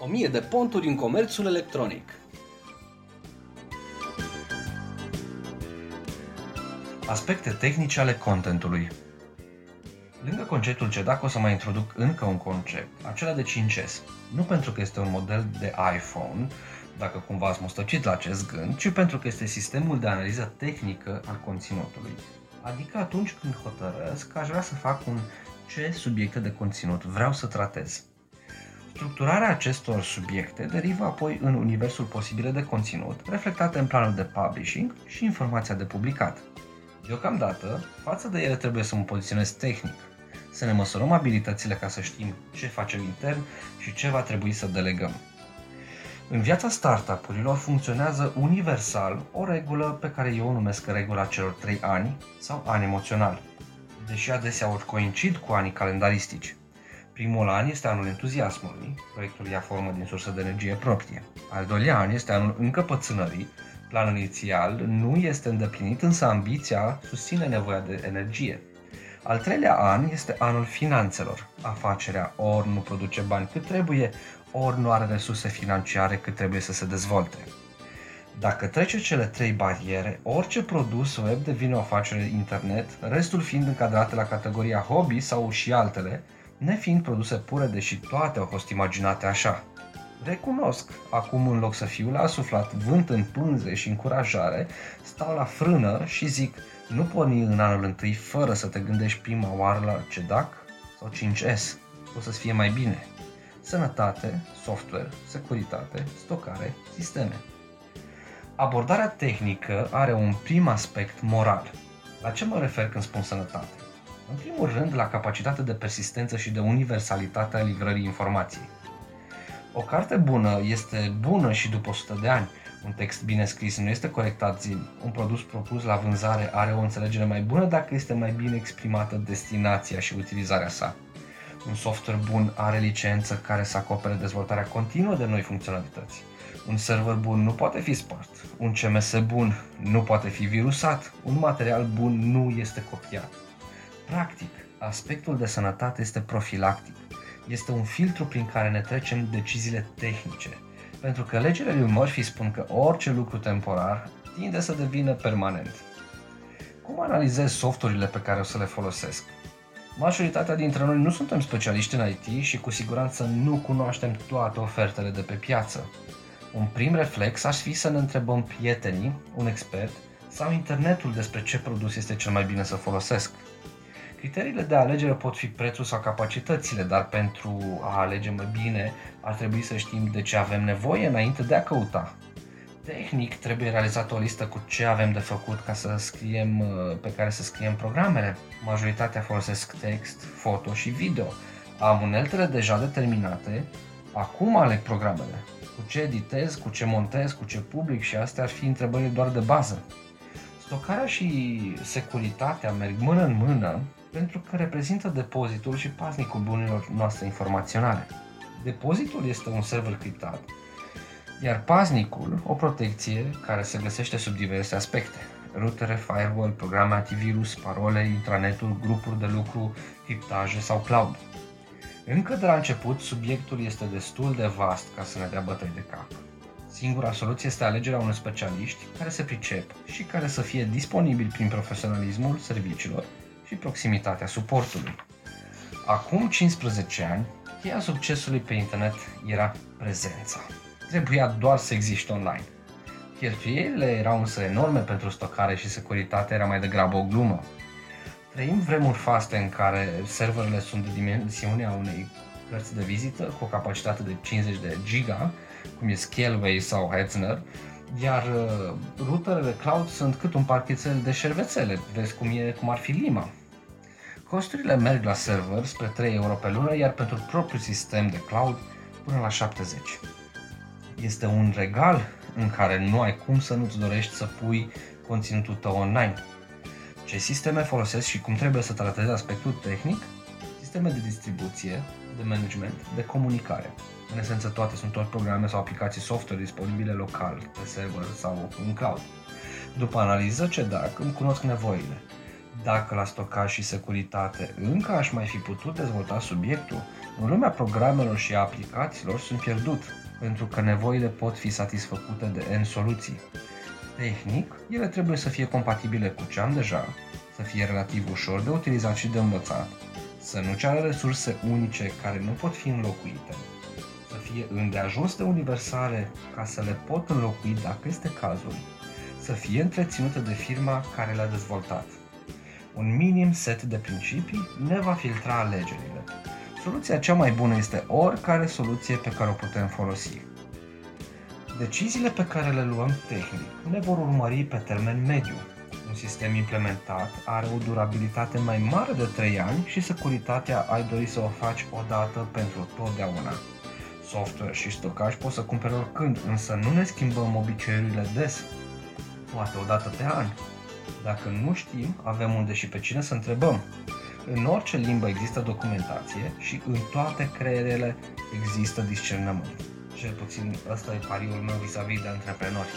1000 de ponturi în comerțul electronic. Aspecte tehnice ale contentului Lângă conceptul CEDAC o să mai introduc încă un concept, acela de 5S. Nu pentru că este un model de iPhone, dacă cumva ați mustăcit la acest gând, ci pentru că este sistemul de analiză tehnică al conținutului. Adică atunci când hotărăsc că aș vrea să fac un ce subiecte de conținut vreau să tratez. Structurarea acestor subiecte derivă apoi în universul posibile de conținut, reflectate în planul de publishing și informația de publicat. Deocamdată, față de ele trebuie să mă poziționez tehnic, să ne măsurăm abilitățile ca să știm ce facem intern și ce va trebui să delegăm. În viața startup-urilor funcționează universal o regulă pe care eu o numesc regula celor 3 ani sau ani emoțional, deși adesea ori coincid cu anii calendaristici. Primul an este anul entuziasmului, proiectul ia formă din sursă de energie proprie. Al doilea an este anul încăpățânării, planul inițial nu este îndeplinit, însă ambiția susține nevoia de energie. Al treilea an este anul finanțelor. Afacerea ori nu produce bani cât trebuie, ori nu are resurse financiare cât trebuie să se dezvolte. Dacă trece cele trei bariere, orice produs web devine o afacere internet, restul fiind încadrate la categoria hobby sau și altele, nefiind produse pure, deși toate au fost imaginate așa. Recunosc, acum în loc să fiu la suflat vânt în pânze și încurajare, stau la frână și zic, nu porni în anul întâi fără să te gândești prima oară la CEDAC sau 5S. O să-ți fie mai bine. Sănătate, software, securitate, stocare, sisteme. Abordarea tehnică are un prim aspect moral. La ce mă refer când spun sănătate? În primul rând, la capacitatea de persistență și de universalitate a livrării informației. O carte bună este bună și după 100 de ani. Un text bine scris nu este corectat zilnic. Un produs propus la vânzare are o înțelegere mai bună dacă este mai bine exprimată destinația și utilizarea sa. Un software bun are licență care să acopere dezvoltarea continuă de noi funcționalități. Un server bun nu poate fi spart. Un CMS bun nu poate fi virusat. Un material bun nu este copiat. Practic, aspectul de sănătate este profilactic. Este un filtru prin care ne trecem deciziile tehnice. Pentru că legile lui Murphy spun că orice lucru temporar tinde să devină permanent. Cum analizez softurile pe care o să le folosesc? Majoritatea dintre noi nu suntem specialiști în IT și cu siguranță nu cunoaștem toate ofertele de pe piață. Un prim reflex ar fi să ne întrebăm prietenii, un expert sau internetul despre ce produs este cel mai bine să folosesc. Criteriile de alegere pot fi prețul sau capacitățile, dar pentru a alege mai bine ar trebui să știm de ce avem nevoie înainte de a căuta. Tehnic trebuie realizată o listă cu ce avem de făcut ca să scriem, pe care să scriem programele. Majoritatea folosesc text, foto și video. Am uneltele deja determinate, acum aleg programele. Cu ce editez, cu ce montez, cu ce public și astea ar fi întrebările doar de bază. Stocarea și securitatea merg mână în mână pentru că reprezintă depozitul și paznicul bunurilor noastre informaționale. Depozitul este un server criptat, iar paznicul o protecție care se găsește sub diverse aspecte. Rutere, firewall, programe antivirus, parole, intranetul, grupuri de lucru, criptaje sau cloud. Încă de la început, subiectul este destul de vast ca să ne dea bătăi de cap. Singura soluție este alegerea unor specialiști care se pricep și care să fie disponibili prin profesionalismul serviciilor și proximitatea suportului. Acum 15 ani, cheia succesului pe internet era prezența. Trebuia doar să existe online. Cheltuielile erau însă enorme pentru stocare și securitate era mai degrabă o glumă. Trăim vremuri faste în care serverele sunt de dimensiunea unei cărți de vizită cu o capacitate de 50 de giga, cum e Scaleway sau Hetzner, iar uh, routerele cloud sunt cât un parchețel de șervețele, vezi cum, e, cum ar fi Lima. Costurile merg la server spre 3 euro pe lună, iar pentru propriul sistem de cloud până la 70. Este un regal în care nu ai cum să nu-ți dorești să pui conținutul tău online. Ce sisteme folosesc și cum trebuie să tratezi aspectul tehnic? Sisteme de distribuție, de management, de comunicare. În esență, toate sunt doar programe sau aplicații software disponibile local, pe server sau în cloud. După analiză, CEDAC îmi cunosc nevoile. Dacă la stocaj și securitate încă aș mai fi putut dezvolta subiectul, în lumea programelor și a aplicațiilor sunt pierdut, pentru că nevoile pot fi satisfăcute de N soluții. Tehnic, ele trebuie să fie compatibile cu ce am deja, să fie relativ ușor de utilizat și de învățat, să nu ceară resurse unice care nu pot fi înlocuite, să fie îndeajuns de universale ca să le pot înlocui dacă este cazul, să fie întreținute de firma care le-a dezvoltat. Un minim set de principii ne va filtra alegerile. Soluția cea mai bună este oricare soluție pe care o putem folosi. Deciziile pe care le luăm tehnic ne vor urmări pe termen mediu. Un sistem implementat are o durabilitate mai mare de 3 ani și securitatea ai dori să o faci odată pentru totdeauna. Software și stocaj poți să cumperi oricând, însă nu ne schimbăm obiceiurile des, poate o dată pe an. Dacă nu știm, avem unde și pe cine să întrebăm. În orice limbă există documentație și în toate creierele există discernământ. Cel puțin ăsta e pariul meu vis-a-vis de antreprenori.